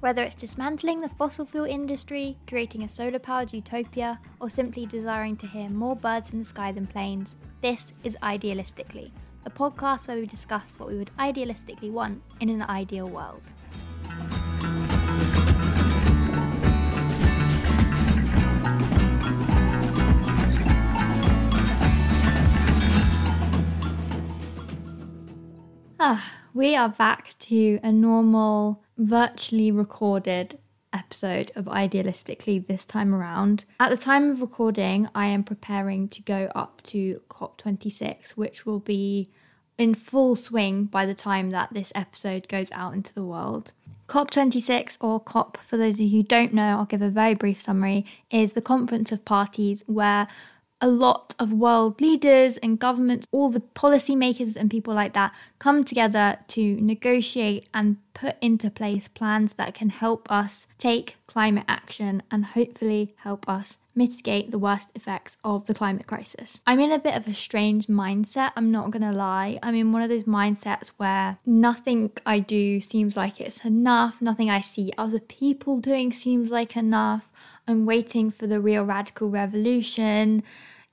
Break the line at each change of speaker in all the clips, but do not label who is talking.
Whether it's dismantling the fossil fuel industry, creating a solar powered utopia, or simply desiring to hear more birds in the sky than planes, this is Idealistically, a podcast where we discuss what we would idealistically want in an ideal world. Ah, we are back to a normal, virtually recorded episode of Idealistically this time around. At the time of recording, I am preparing to go up to COP26, which will be in full swing by the time that this episode goes out into the world. COP26, or COP, for those of you who don't know, I'll give a very brief summary, is the conference of parties where a lot of world leaders and governments, all the policymakers and people like that come together to negotiate and put into place plans that can help us take climate action and hopefully help us mitigate the worst effects of the climate crisis. I'm in a bit of a strange mindset, I'm not gonna lie. I'm in one of those mindsets where nothing I do seems like it's enough, nothing I see other people doing seems like enough. I'm waiting for the real radical revolution.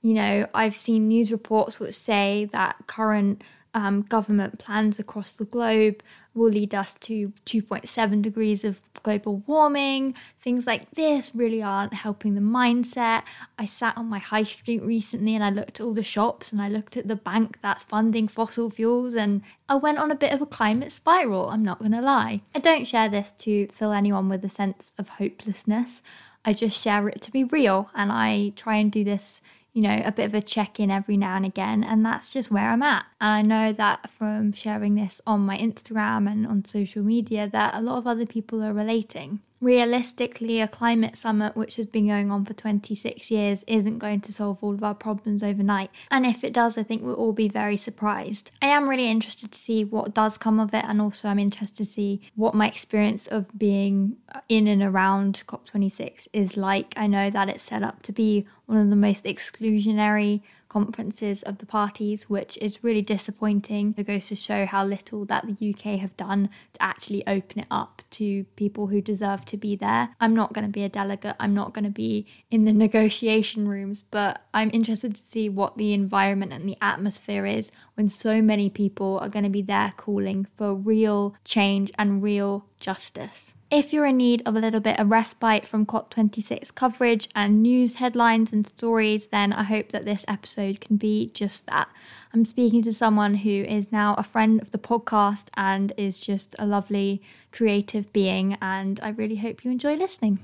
You know, I've seen news reports which say that current um, government plans across the globe will lead us to 2.7 degrees of global warming. Things like this really aren't helping the mindset. I sat on my high street recently and I looked at all the shops and I looked at the bank that's funding fossil fuels and I went on a bit of a climate spiral, I'm not gonna lie. I don't share this to fill anyone with a sense of hopelessness. I just share it to be real and I try and do this you know, a bit of a check in every now and again. And that's just where I'm at. And I know that from sharing this on my Instagram and on social media, that a lot of other people are relating realistically, a climate summit, which has been going on for 26 years, isn't going to solve all of our problems overnight. And if it does, I think we'll all be very surprised. I am really interested to see what does come of it, and also I'm interested to see what my experience of being in and around COP26 is like. I know that it's set up to be one of the most exclusionary conferences of the parties, which is really disappointing. It goes to show how little that the UK have done to actually open it up to people who deserve to be there. I'm not going to be a delegate, I'm not going to be in the negotiation rooms, but I'm interested to see what the environment and the atmosphere is when so many people are going to be there calling for real change and real justice. If you're in need of a little bit of respite from COP26 coverage and news headlines and stories, then I hope that this episode can be just that. I'm speaking to someone who is now a friend of the podcast and is just a lovely creative being, and I really hope you enjoy listening.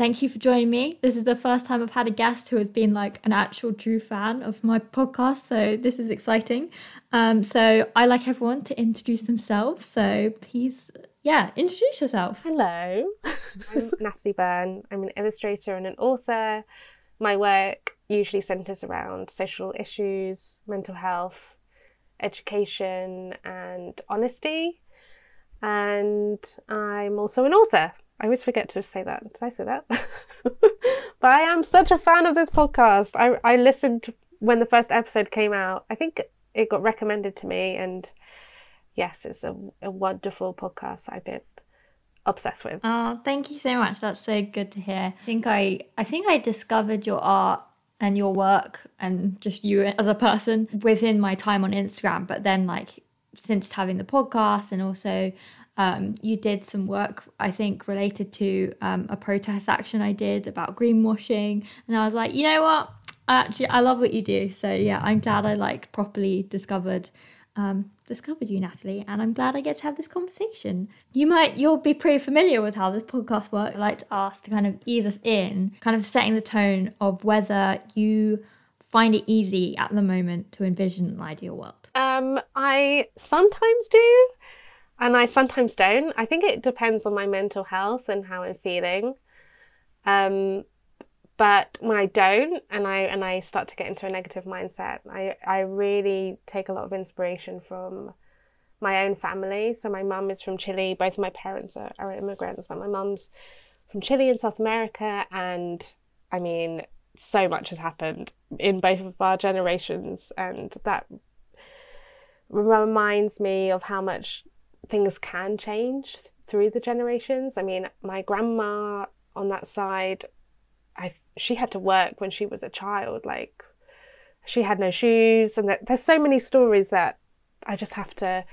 Thank you for joining me. This is the first time I've had a guest who has been like an actual true fan of my podcast, so this is exciting. Um, so I like everyone to introduce themselves. So please, yeah, introduce yourself.
Hello, I'm Natalie Byrne. I'm an illustrator and an author. My work usually centres around social issues, mental health, education, and honesty. And I'm also an author. I always forget to say that. Did I say that? but I am such a fan of this podcast. I, I listened when the first episode came out. I think it got recommended to me, and yes, it's a, a wonderful podcast I've been obsessed with.
Oh, thank you so much. That's so good to hear. I think I I think I discovered your art and your work and just you as a person within my time on Instagram, but then like since having the podcast and also um, you did some work, I think, related to um, a protest action I did about greenwashing, and I was like, you know what? I actually, I love what you do. So yeah, I'm glad I like properly discovered um, discovered you, Natalie, and I'm glad I get to have this conversation. You might, you'll be pretty familiar with how this podcast works. I like to ask to kind of ease us in, kind of setting the tone of whether you find it easy at the moment to envision an ideal world.
Um, I sometimes do and I sometimes don't. I think it depends on my mental health and how I'm feeling. Um, but when I don't, and I and I start to get into a negative mindset, I I really take a lot of inspiration from my own family. So my mum is from Chile. Both of my parents are, are immigrants, but my mum's from Chile in South America, and I mean, so much has happened in both of our generations, and that reminds me of how much things can change through the generations. I mean, my grandma on that side, I she had to work when she was a child. Like, she had no shoes, and that, there's so many stories that I just have to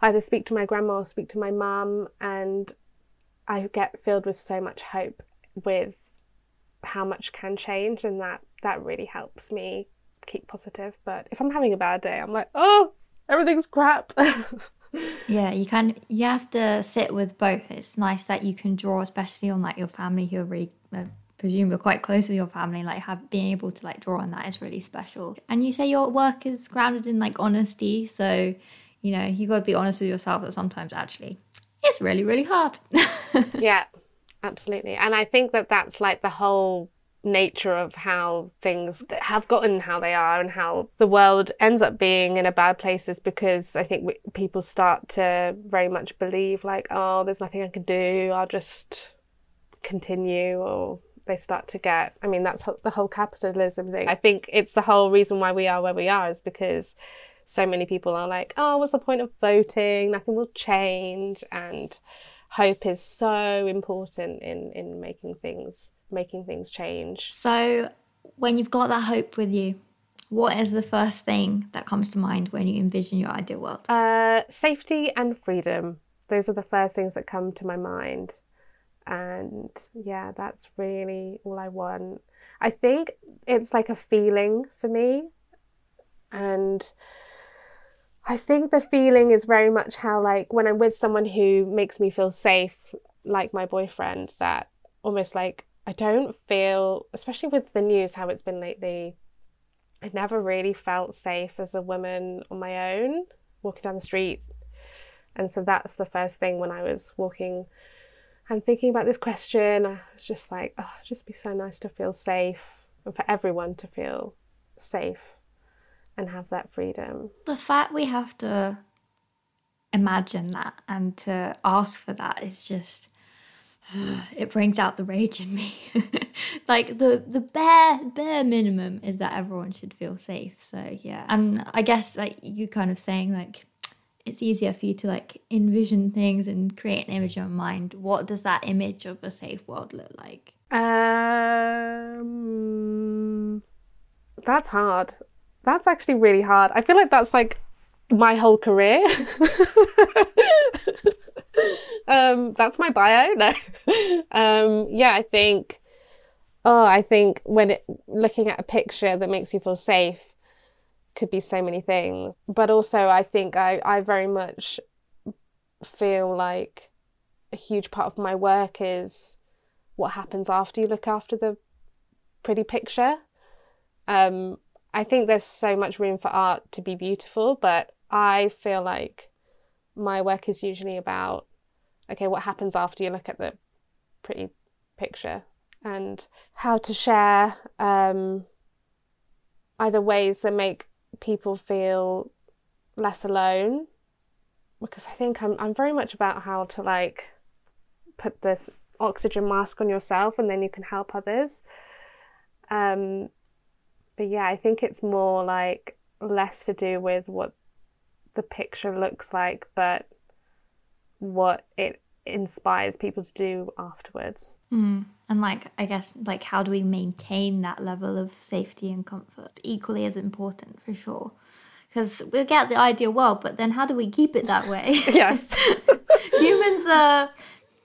either speak to my grandma or speak to my mum, and I get filled with so much hope with how much can change, and that that really helps me keep positive. But if I'm having a bad day, I'm like, oh, everything's crap.
yeah, you can. You have to sit with both. It's nice that you can draw, especially on like your family who are really. Uh, presume you're quite close with your family like have being able to like draw on that is really special and you say your work is grounded in like honesty so you know you got to be honest with yourself that sometimes actually it's really really hard
yeah absolutely and i think that that's like the whole nature of how things have gotten how they are and how the world ends up being in a bad place is because I think we, people start to very much believe like oh there's nothing I can do. I'll just continue or they start to get I mean that's the whole capitalism thing. I think it's the whole reason why we are where we are is because so many people are like oh what's the point of voting? Nothing will change. And hope is so important in in making things making things change.
So, when you've got that hope with you, what is the first thing that comes to mind when you envision your ideal world?
Uh, safety and freedom. Those are the first things that come to my mind. And yeah, that's really all I want. I think it's like a feeling for me. And I think the feeling is very much how, like, when I'm with someone who makes me feel safe, like my boyfriend, that almost like I don't feel, especially with the news, how it's been lately, I never really felt safe as a woman on my own walking down the street. And so that's the first thing when I was walking and thinking about this question. I was just like, oh, just be so nice to feel safe and for everyone to feel safe and have that freedom.
The fact we have to imagine that and to ask for that is just it brings out the rage in me. like the the bare bare minimum is that everyone should feel safe. So yeah, and I guess like you kind of saying like it's easier for you to like envision things and create an image in your mind. What does that image of a safe world look like?
Um, that's hard. That's actually really hard. I feel like that's like my whole career. um, that's my bio. No. um, yeah, I think. Oh, I think when it, looking at a picture that makes you feel safe could be so many things. But also, I think I, I very much feel like a huge part of my work is what happens after you look after the pretty picture. Um, I think there's so much room for art to be beautiful, but I feel like my work is usually about okay, what happens after you look at the pretty picture and how to share um, either ways that make people feel less alone because I think I'm I'm very much about how to like put this oxygen mask on yourself and then you can help others. Um, but yeah, I think it's more like less to do with what the picture looks like, but what it inspires people to do afterwards.
Mm. And like, I guess, like, how do we maintain that level of safety and comfort? Equally as important, for sure. Because we'll get the ideal world, but then how do we keep it that way?
yes.
humans are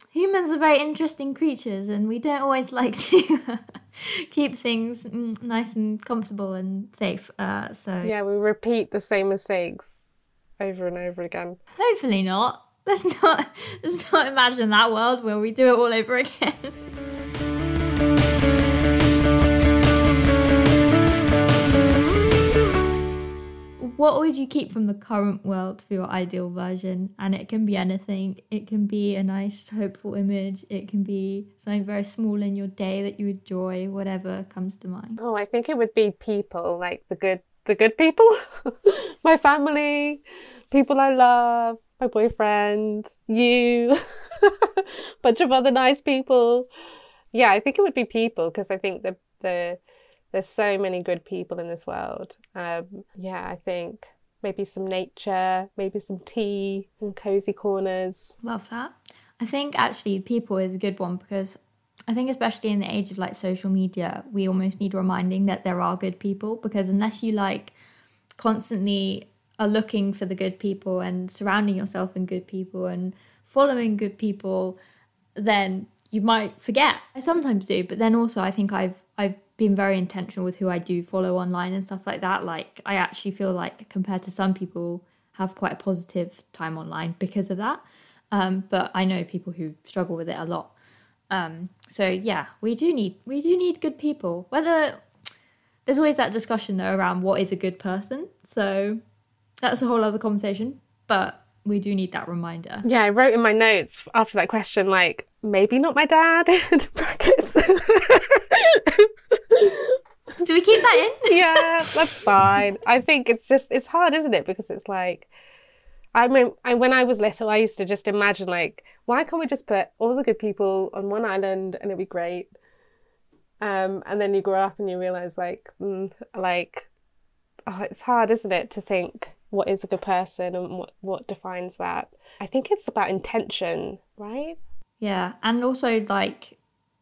humans are very interesting creatures, and we don't always like to keep things mm, nice and comfortable and safe. Uh, so
yeah, we repeat the same mistakes over and over again.
Hopefully not. Let's not let's not imagine that world where we do it all over again. what would you keep from the current world for your ideal version? And it can be anything. It can be a nice, hopeful image. It can be something very small in your day that you enjoy, whatever comes to mind.
Oh, I think it would be people, like the good the good people. My family, people I love, my boyfriend, you, bunch of other nice people. Yeah, I think it would be people because I think the the There's so many good people in this world. Um, yeah, I think maybe some nature, maybe some tea, some cozy corners.
Love that. I think actually people is a good one because I think especially in the age of like social media, we almost need reminding that there are good people because unless you like constantly are looking for the good people and surrounding yourself in good people and following good people, then you might forget. I sometimes do, but then also I think I've I've been very intentional with who I do follow online and stuff like that. Like I actually feel like compared to some people have quite a positive time online because of that. Um, but I know people who struggle with it a lot. Um, so yeah, we do need we do need good people. Whether there's always that discussion though around what is a good person. So that's a whole other conversation. But we do need that reminder.
Yeah, I wrote in my notes after that question like maybe not my dad brackets.
do we keep that
in? yeah, that's fine. I think it's just it's hard, isn't it? Because it's like I mean, I, when I was little, I used to just imagine like, why can't we just put all the good people on one island and it'd be great? Um, and then you grow up and you realize like, mm, like, oh, it's hard, isn't it, to think what is a good person and what what defines that. I think it's about intention, right?
Yeah, and also like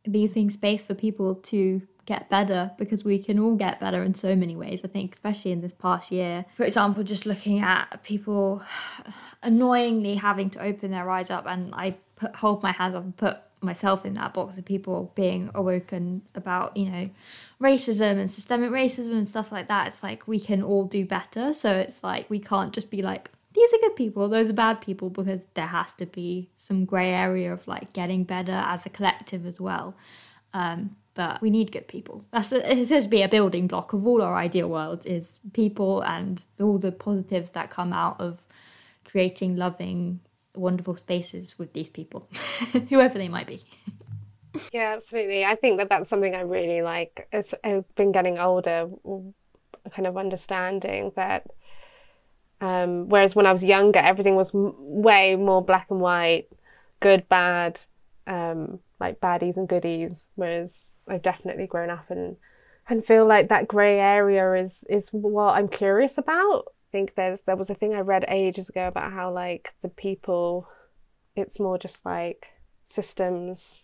leaving space for people to get better because we can all get better in so many ways. I think, especially in this past year. For example, just looking at people annoyingly having to open their eyes up, and I put, hold my hands up and put myself in that box of people being awoken about, you know, racism and systemic racism and stuff like that. It's like we can all do better. So it's like we can't just be like, these are good people, those are bad people, because there has to be some grey area of like getting better as a collective as well. Um, but we need good people. That's a, it's supposed to be a building block of all our ideal worlds is people and all the positives that come out of creating loving, wonderful spaces with these people, whoever they might be.
Yeah, absolutely. I think that that's something I really like. As I've been getting older, kind of understanding that. Um, whereas when I was younger, everything was m- way more black and white, good, bad, um, like baddies and goodies. Whereas I've definitely grown up and and feel like that grey area is is what I'm curious about. Think there's there was a thing I read ages ago about how like the people, it's more just like systems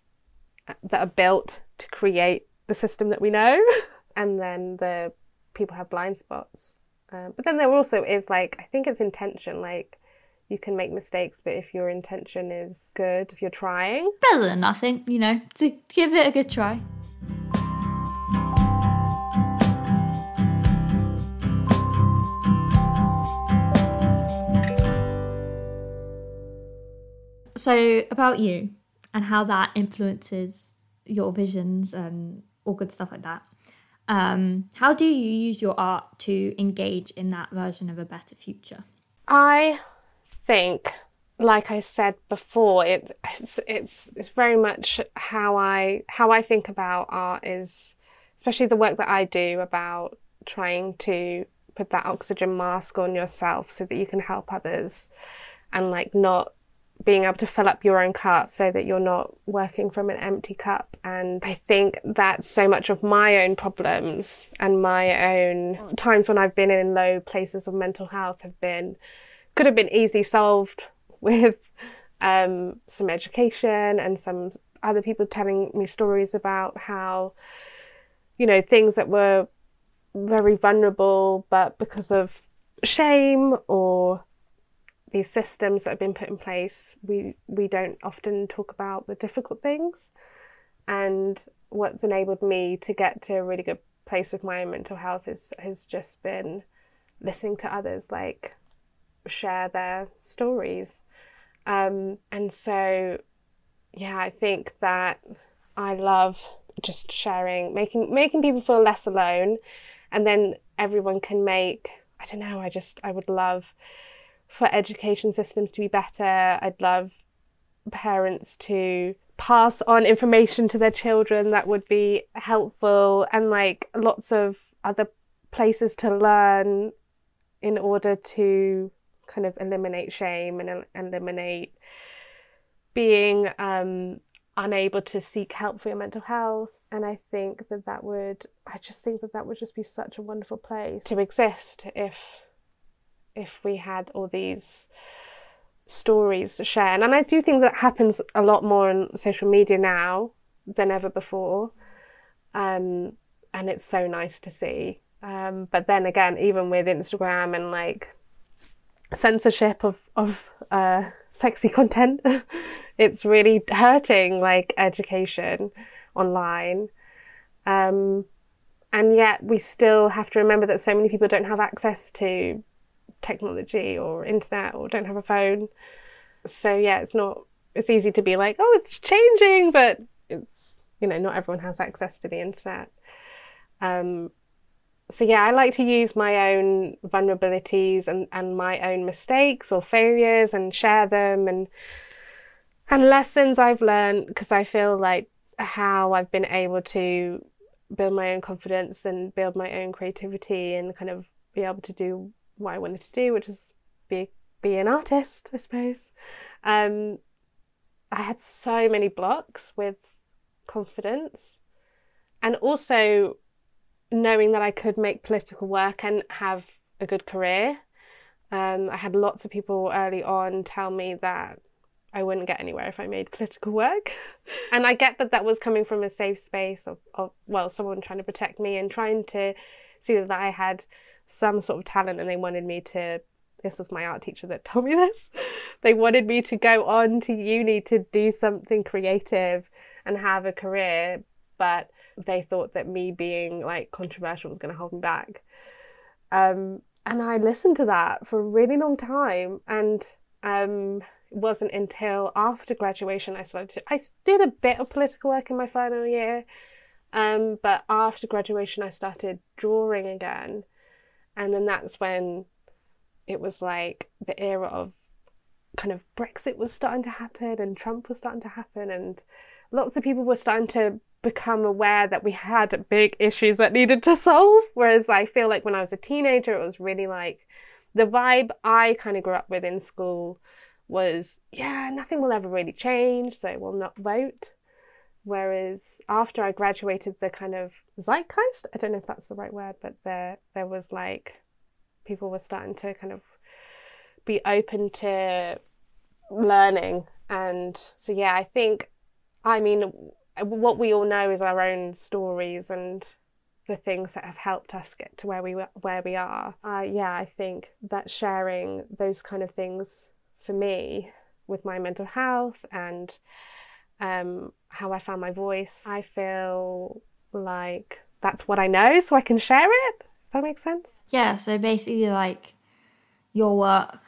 that are built to create the system that we know, and then the people have blind spots. Um, but then there also is like I think it's intention like you can make mistakes, but if your intention is good, if you're trying,
better than nothing, you know, to give it a good try. So, about you and how that influences your visions and all good stuff like that. Um, how do you use your art to engage in that version of a better future?
I think, like I said before, it, it's, it's it's very much how I how I think about art is, especially the work that I do about trying to put that oxygen mask on yourself so that you can help others, and like not being able to fill up your own cup so that you're not working from an empty cup. And I think that so much of my own problems and my own times when I've been in low places of mental health have been, could have been easily solved with um, some education and some other people telling me stories about how, you know, things that were very vulnerable, but because of shame or these systems that have been put in place, we we don't often talk about the difficult things. And what's enabled me to get to a really good place with my own mental health is has just been listening to others like share their stories. Um, and so yeah, I think that I love just sharing, making making people feel less alone and then everyone can make I don't know, I just I would love for education systems to be better. I'd love parents to pass on information to their children that would be helpful and like lots of other places to learn in order to kind of eliminate shame and eliminate being um, unable to seek help for your mental health and I think that that would I just think that that would just be such a wonderful place to exist if if we had all these stories to share. And, I do think that happens a lot more on social media now than ever before. Um, and it's so nice to see. Um, but then again even with Instagram and like censorship of of uh, sexy content it's really hurting like education online. Um, and yet we still have to remember that so many people don't have access to technology or internet or don't have a phone. So yeah, it's not it's easy to be like, oh, it's changing, but it's you know, not everyone has access to the internet. Um, so yeah, I like to use my own vulnerabilities and, and my own mistakes or failures and share them and and lessons I've learned because I feel like how I've been able to build my own confidence and build my own creativity and kind of be able to do what I wanted to do, which is be be an artist, I suppose. Um, I had so many blocks with confidence, and also knowing that I could make political work and have a good career. Um, I had lots of people early on tell me that I wouldn't get anywhere if I made political work. and I get that that was coming from a safe space of, of, well, someone trying to protect me and trying to see that I had some sort of talent and they wanted me to. This was my art teacher that told me this. They wanted me to go on to uni to do something creative and have a career, but they thought that me being like controversial was going to hold me back. Um, and I listened to that for a really long time, and um, it wasn't until after graduation I started. To, I did a bit of political work in my final year, um, but after graduation I started drawing again, and then that's when it was like the era of kind of Brexit was starting to happen and Trump was starting to happen, and lots of people were starting to become aware that we had big issues that needed to solve. Whereas I feel like when I was a teenager, it was really like the vibe I kind of grew up with in school was, yeah, nothing will ever really change, so we'll not vote. Whereas after I graduated, the kind of zeitgeist, I don't know if that's the right word, but there there was like people were starting to kind of be open to learning. And so, yeah, I think, I mean, what we all know is our own stories and the things that have helped us get to where we where we are. Uh, yeah, I think that sharing those kind of things for me with my mental health and um, how I found my voice. I feel like that's what I know, so I can share it. If that makes sense.
Yeah. So basically, like your work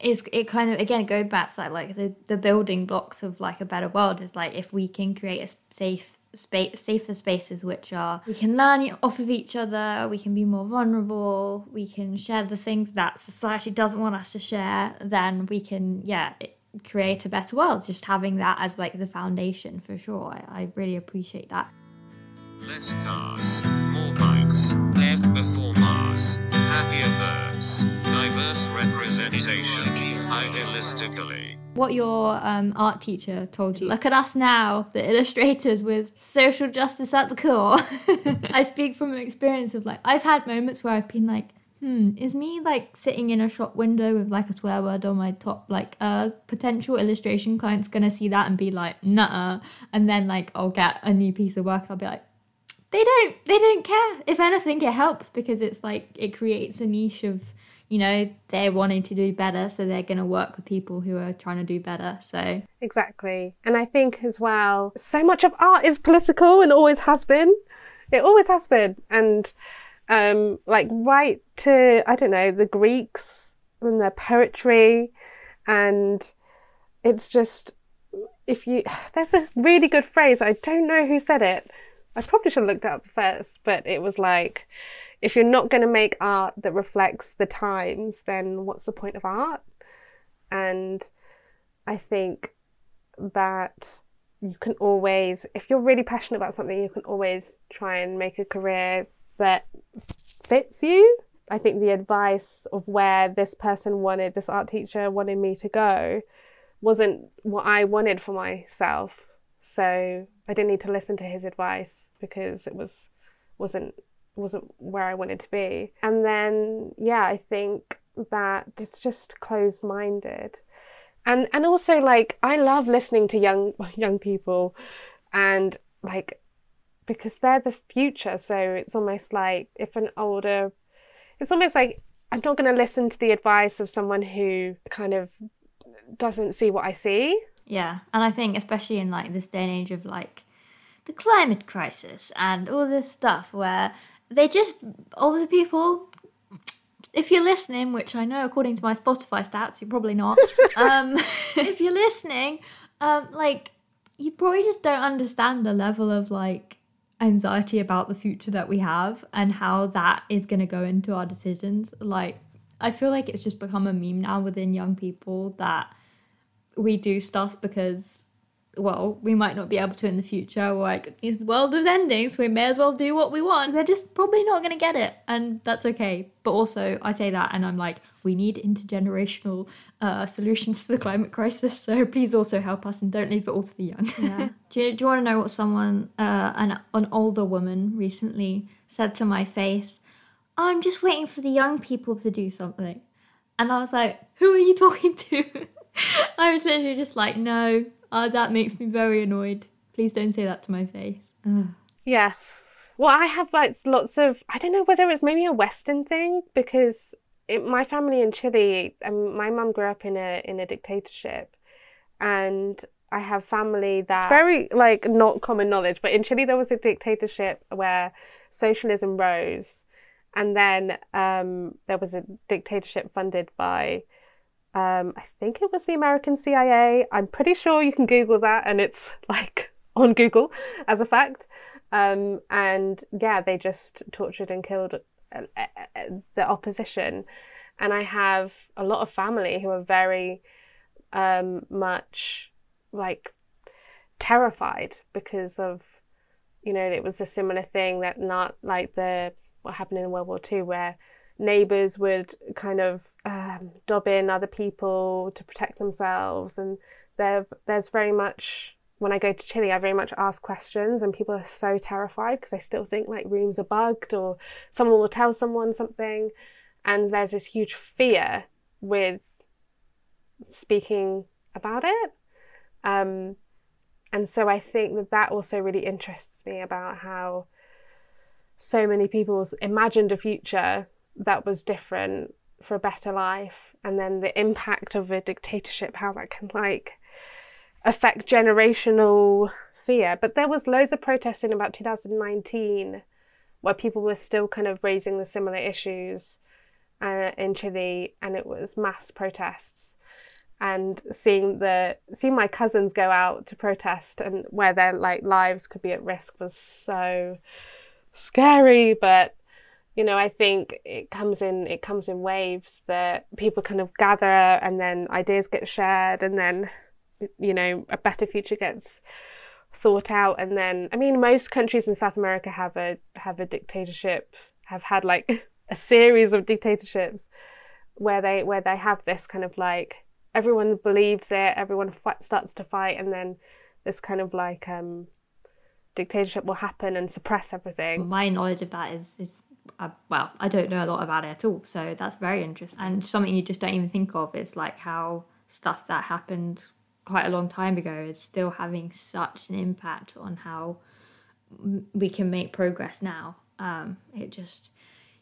is it kind of again go back to like, like the the building blocks of like a better world is like if we can create a safe space safer spaces which are we can learn off of each other we can be more vulnerable we can share the things that society doesn't want us to share then we can yeah create a better world just having that as like the foundation for sure i, I really appreciate that less cars more bikes left before mars happier birds diverse representation idealistically what your um, art teacher told you. Look at us now, the illustrators with social justice at the core. I speak from experience of like, I've had moments where I've been like, hmm, is me like sitting in a shop window with like a swear word on my top, like a potential illustration client's gonna see that and be like, nah, and then like I'll get a new piece of work and I'll be like, they don't, they don't care. If anything, it helps because it's like it creates a niche of you know, they're wanting to do better, so they're to work with people who are trying to do better. So,
exactly. And I think as well, so much of art is political and always has been. It always has been. And um, like, right to, I don't know, the Greeks and their poetry. And it's just, if you, there's a really good phrase, I don't know who said it. I probably should have looked it up first, but it was like, if you're not going to make art that reflects the times, then what's the point of art? And I think that you can always, if you're really passionate about something, you can always try and make a career that fits you. I think the advice of where this person wanted, this art teacher wanted me to go, wasn't what I wanted for myself. So I didn't need to listen to his advice. because it was wasn't wasn't where I wanted to be. And then yeah, I think that it's just closed minded. And and also like I love listening to young young people and like because they're the future. So it's almost like if an older it's almost like I'm not going to listen to the advice of someone who kind of doesn't see what I see.
Yeah, and I think especially in like this day and age of like the climate crisis and all this stuff where they just older people if you're listening, which I know according to my Spotify stats, you're probably not. um, if you're listening, um, like you probably just don't understand the level of like anxiety about the future that we have and how that is going to go into our decisions. Like, I feel like it's just become a meme now within young people that we do stuff because well, we might not be able to in the future. Like, the world is ending, so we may as well do what we want. They're just probably not going to get it, and that's okay. But also, I say that, and I'm like, we need intergenerational uh, solutions to the climate crisis. So please also help us, and don't leave it all to the young. Yeah. do, you, do you want to know what someone, uh, an an older woman, recently said to my face? I'm just waiting for the young people to do something, and I was like, who are you talking to? I was literally just like, no, uh, that makes me very annoyed. Please don't say that to my face. Ugh.
Yeah. Well, I have like lots of, I don't know whether it's maybe a Western thing because it, my family in Chile, um, my mum grew up in a in a dictatorship, and I have family that it's very like not common knowledge, but in Chile there was a dictatorship where socialism rose, and then um, there was a dictatorship funded by um, I think it was the American CIA. I'm pretty sure you can Google that and it's like on Google as a fact. Um, and yeah, they just tortured and killed uh, uh, uh, the opposition. And I have a lot of family who are very um, much like terrified because of, you know, it was a similar thing that not like the what happened in World War II where neighbors would kind of um, in other people to protect themselves, and there there's very much when I go to Chile, I very much ask questions, and people are so terrified because they still think like rooms are bugged or someone will tell someone something, and there's this huge fear with speaking about it. Um, and so I think that that also really interests me about how so many people imagined a future that was different for a better life and then the impact of a dictatorship how that can like affect generational fear. But there was loads of protests in about 2019 where people were still kind of raising the similar issues uh, in Chile and it was mass protests. And seeing the seeing my cousins go out to protest and where their like lives could be at risk was so scary but you know i think it comes in it comes in waves that people kind of gather and then ideas get shared and then you know a better future gets thought out. And then i mean most countries in south america have a have a dictatorship have had like a series of dictatorships where they where they have this kind of like everyone believes it everyone fight, starts to fight and then this kind of like um dictatorship will happen and suppress everything.
My knowledge of that is is I, well, I don't know a lot about it at all. So that's very interesting. And something you just don't even think of is like how stuff that happened quite a long time ago is still having such an impact on how we can make progress now. Um, it just,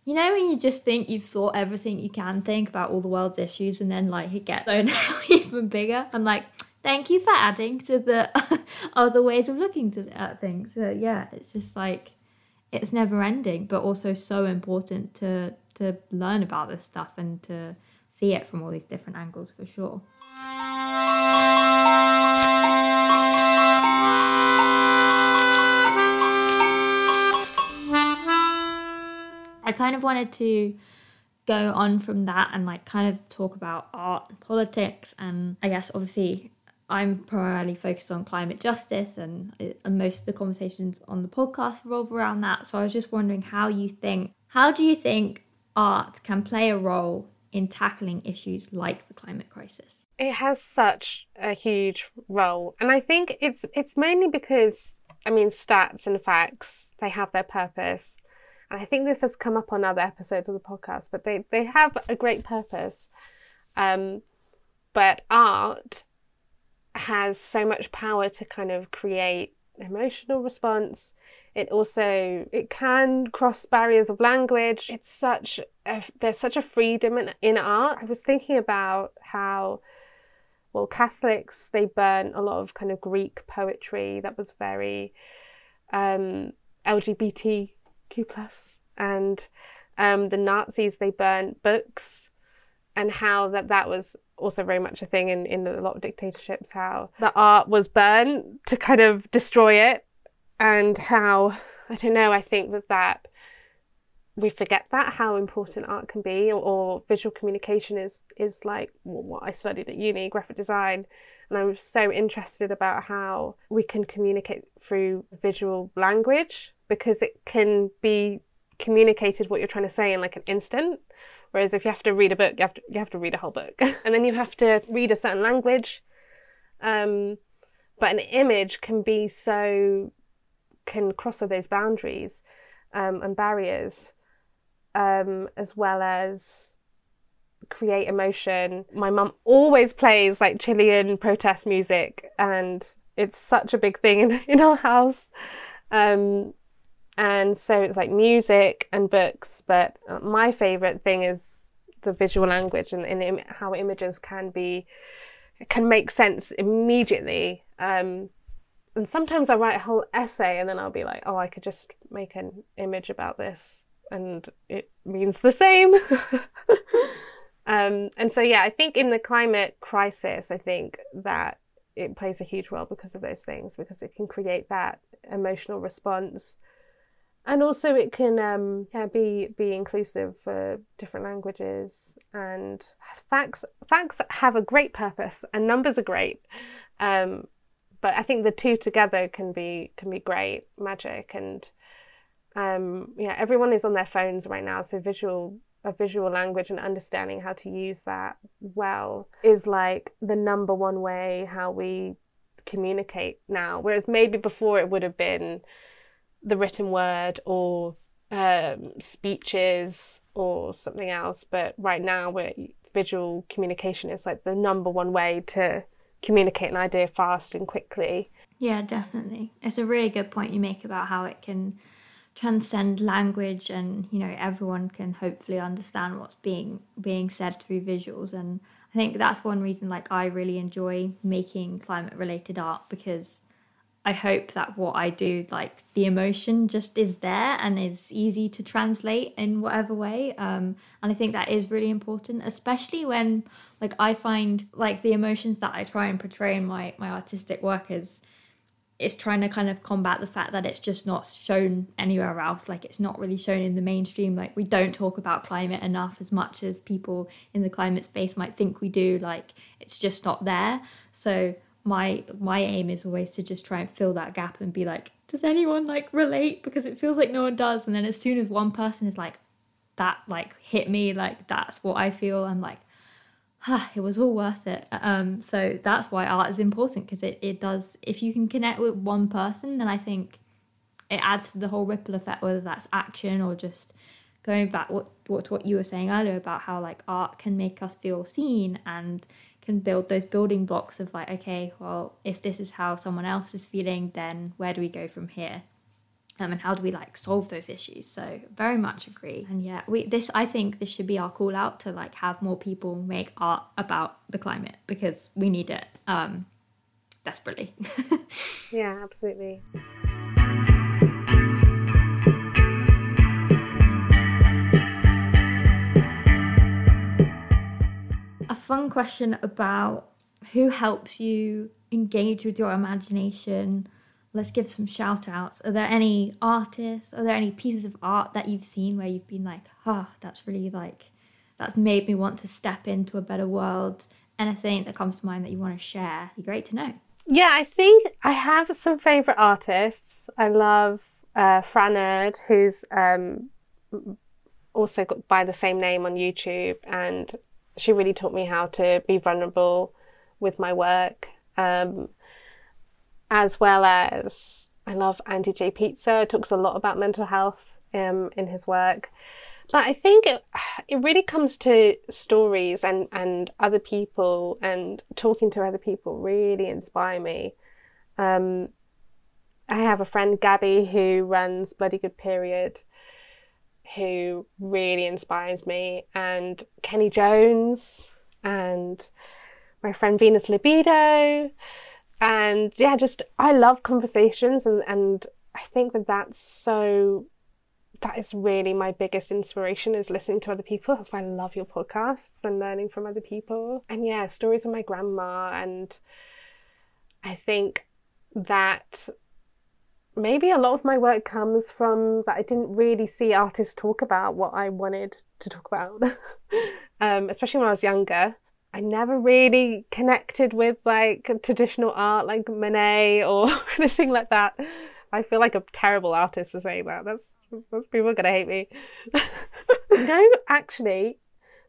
you know, when you just think you've thought everything you can think about all the world's issues and then like it gets even bigger. I'm like, thank you for adding to the other ways of looking to, at things. So, yeah, it's just like it's never ending, but also so important to to learn about this stuff and to see it from all these different angles for sure. I kind of wanted to go on from that and like kind of talk about art and politics and I guess obviously I'm primarily focused on climate justice, and, uh, and most of the conversations on the podcast revolve around that. So I was just wondering how you think, how do you think art can play a role in tackling issues like the climate crisis?
It has such a huge role, and I think it's it's mainly because I mean stats and facts they have their purpose. And I think this has come up on other episodes of the podcast, but they, they have a great purpose. Um, but art has so much power to kind of create emotional response. It also it can cross barriers of language. It's such a, there's such a freedom in, in art. I was thinking about how well Catholics they burn a lot of kind of Greek poetry that was very um, LGBTQ plus, and um, the Nazis they burnt books, and how that that was also very much a thing in, in a lot of dictatorships how the art was burned to kind of destroy it and how I don't know I think that that we forget that how important art can be or, or visual communication is is like what I studied at uni graphic design and I was so interested about how we can communicate through visual language because it can be communicated what you're trying to say in like an instant Whereas if you have to read a book, you have to you have to read a whole book, and then you have to read a certain language. Um, but an image can be so can cross all those boundaries um, and barriers, um, as well as create emotion. My mum always plays like Chilean protest music, and it's such a big thing in, in our house. Um, and so it's like music and books but uh, my favorite thing is the visual language and, and how images can be can make sense immediately. Um, and sometimes i write a whole essay and then i'll be like oh i could just make an image about this and it means the same. Um, and so yeah i think in the climate crisis i think that it plays a huge role because of those things because it can create that emotional response and also it can um, yeah, be be inclusive for different languages. And facts facts have a great purpose and numbers are great. Um, but I think the two together can be can be great magic. And um, yeah everyone is on their phones right now. So visual a visual language and understanding how to use that well is like the number one way how we communicate now. Whereas maybe before it would have been the written word or um, speeches or something else. But right now, where visual communication is like the number one way to communicate an idea fast and quickly.
Yeah, definitely. It's a really good point you make about how it can transcend language and you know everyone can hopefully understand what's being being said through visuals and I think that's one reason like I really enjoy making climate related art because I hope that what I do, like the emotion, just is there and is easy to translate in whatever way. Um, and I think that is really important, especially when, like, I find like the emotions that I try and portray in my my artistic work is, it's trying to kind of combat the fact that it's just not shown anywhere else. Like, it's not really shown in the mainstream. Like, we don't talk about climate enough as much as people in the climate space might think we do. Like, it's just not there. So my my aim is always to just try and fill that gap and be like does anyone like relate? Because it feels like no one does. And then as soon as one person is like that like hit me like that's what i feel i'm like ah, it was all worth it. Um so that's why art is important because it, it does if you can connect with one person then i think it adds to the whole ripple effect whether that's action or just going back what what what you were saying earlier about how like art can make us feel seen and can build those building blocks of like, okay, well, if this is how someone else is feeling, then where do we go from here? Um, and how do we like solve those issues? So very much agree. And yeah, we this I think this should be our call out to like have more people make art about the climate because we need it um, desperately.
yeah, absolutely.
Fun question about who helps you engage with your imagination. Let's give some shout outs. Are there any artists? Are there any pieces of art that you've seen where you've been like, ah, that's really like, that's made me want to step into a better world? Anything that comes to mind that you want to share? Be great to know.
Yeah, I think I have some favourite artists. I love uh, who's um, also got by the same name on YouTube, and she really taught me how to be vulnerable with my work, um, as well as I love Andy J. Pizza, talks a lot about mental health um, in his work. But I think it, it really comes to stories and, and other people and talking to other people really inspire me. Um, I have a friend, Gabby, who runs Bloody Good Period, who really inspires me, and Kenny Jones, and my friend Venus Libido. And yeah, just I love conversations, and, and I think that that's so that is really my biggest inspiration is listening to other people. That's why I love your podcasts and learning from other people. And yeah, stories of my grandma. And I think that maybe a lot of my work comes from that I didn't really see artists talk about what I wanted to talk about, um, especially when I was younger. I never really connected with like traditional art like Monet or anything like that. I feel like a terrible artist for saying that. That's those people are gonna hate me. no, actually,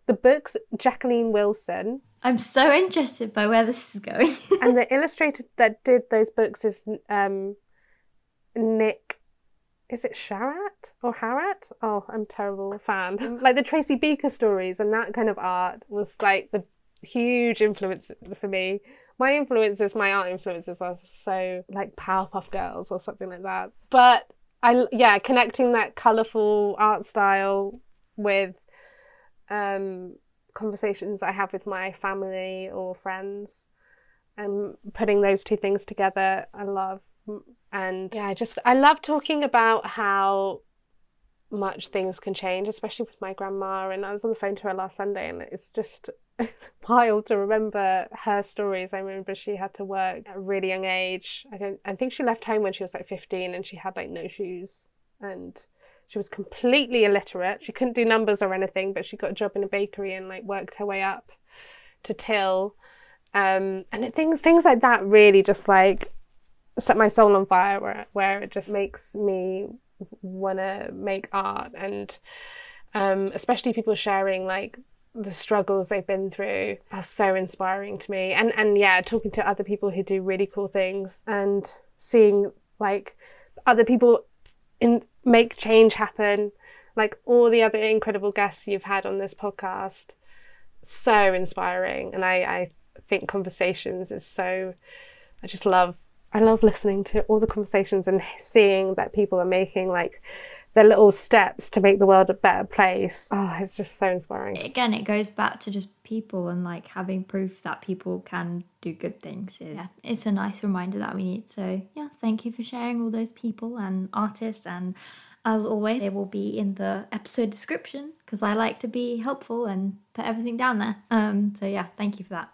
the book's Jacqueline Wilson.
I'm so interested by where this is going.
and the illustrator that did those books is um, Nick. Is it Sharratt or Harat? Oh, I'm terrible fan. like the Tracy Beaker stories and that kind of art was like the huge influence for me. My influences, my art influences are so like Powerpuff Girls or something like that. But I yeah, connecting that colourful art style with um, conversations I have with my family or friends, and putting those two things together, I love. And yeah, I just I love talking about how much things can change, especially with my grandma. And I was on the phone to her last Sunday, and it's just wild to remember her stories. I remember she had to work at a really young age. I don't. I think she left home when she was like fifteen, and she had like no shoes, and she was completely illiterate. She couldn't do numbers or anything, but she got a job in a bakery and like worked her way up to till. Um, and things things like that really just like set my soul on fire. Where where it just makes me want to make art. And um, especially people sharing like the struggles they've been through are so inspiring to me. And and yeah talking to other people who do really cool things and seeing like other people in make change happen. Like all the other incredible guests you've had on this podcast. So inspiring. And i i think conversations is so i just love I love listening to all the conversations and seeing that people are making like their little steps to make the world a better place. Oh, it's just so inspiring.
Again, it goes back to just people and like having proof that people can do good things. yeah, it's a nice reminder that we need. So, yeah, thank you for sharing all those people and artists. And as always, they will be in the episode description because I like to be helpful and put everything down there. Um, so, yeah, thank you for that.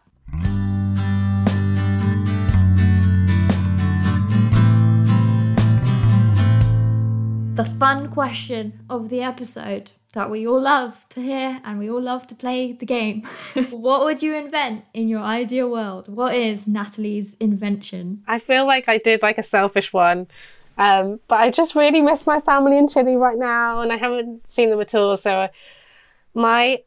The fun question of the episode that we all love to hear and we all love to play the game. what would you invent in your ideal world? What is Natalie's invention?
I feel like I did like a selfish one. Um, but I just really miss my family in Chile right now and I haven't seen them at all. So my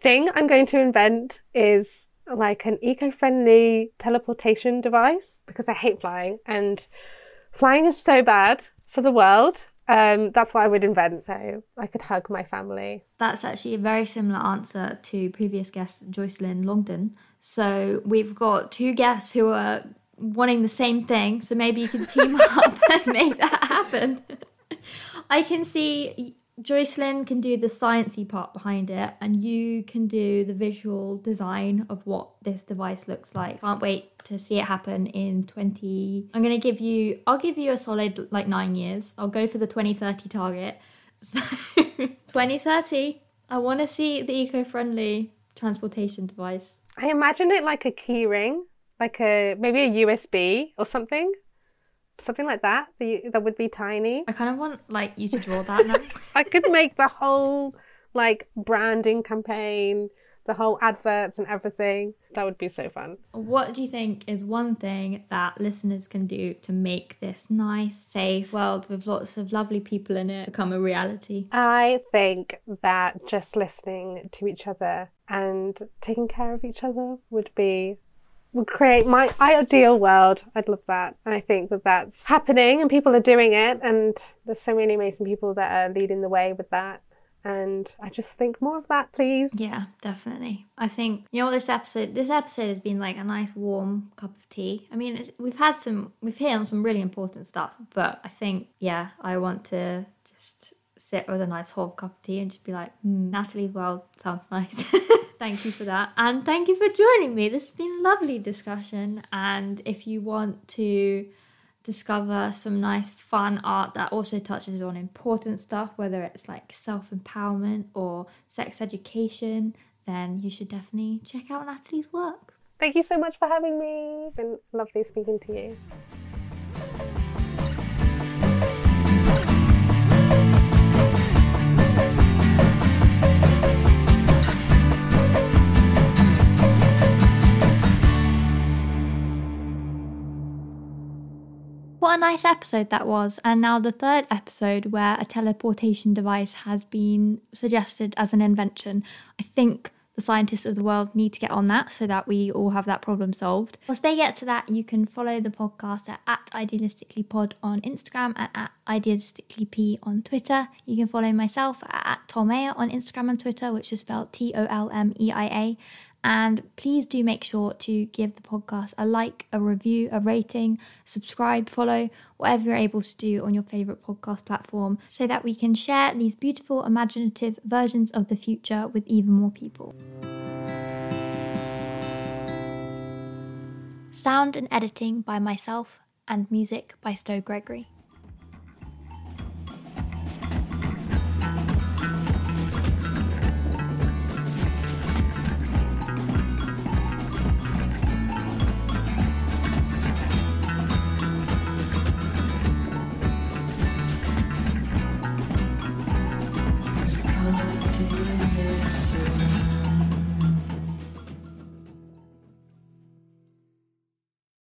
thing I'm going to invent is like an eco-friendly teleportation device because I hate flying and flying is so bad for the world um, that's what I would invent. So I could hug my family.
That's actually a very similar answer to previous guest Joycelyn Longdon. So we've got two guests who are wanting the same thing. So maybe you can team up and make that happen. I can see Joycelyn can do the sciencey part behind it, and you can do the visual design of what this device looks like. Can't wait to see it happen in 20. I'm gonna give you. I'll give you a solid like nine years. I'll go for the 2030 target. So 2030. I want to see the eco-friendly transportation device.
I imagine it like a keyring, like a maybe a USB or something something like that that would be tiny.
I kind of want like you to draw that now.
I could make the whole like branding campaign the whole adverts and everything. That would be so fun.
What do you think is one thing that listeners can do to make this nice safe world with lots of lovely people in it become a reality?
I think that just listening to each other and taking care of each other would be would create my ideal world. I'd love that. And I think that that's happening and people are doing it. And there's so many amazing people that are leading the way with that. And I just think more of that, please.
Yeah, definitely. I think you know what this episode. This episode has been like a nice warm cup of tea. I mean, we've had some, we've hit on some really important stuff, but I think yeah, I want to just sit with a nice hot cup of tea and just be like, mm, Natalie, well, sounds nice. thank you for that. And thank you for joining me. This has been a lovely discussion. And if you want to discover some nice fun art that also touches on important stuff, whether it's like self empowerment or sex education, then you should definitely check out Natalie's work.
Thank you so much for having me. It's been lovely speaking to you.
What a nice episode that was. And now the third episode where a teleportation device has been suggested as an invention. I think the scientists of the world need to get on that so that we all have that problem solved. Once they get to that, you can follow the podcast at, idealisticallypod on Instagram and at idealisticallyp on Twitter. You can follow myself at, at Tolmeia on Instagram and Twitter, which is spelled T O L M E I A. And please do make sure to give the podcast a like, a review, a rating, subscribe, follow, whatever you're able to do on your favorite podcast platform so that we can share these beautiful, imaginative versions of the future with even more people. Sound and editing by myself and music by Stowe Gregory.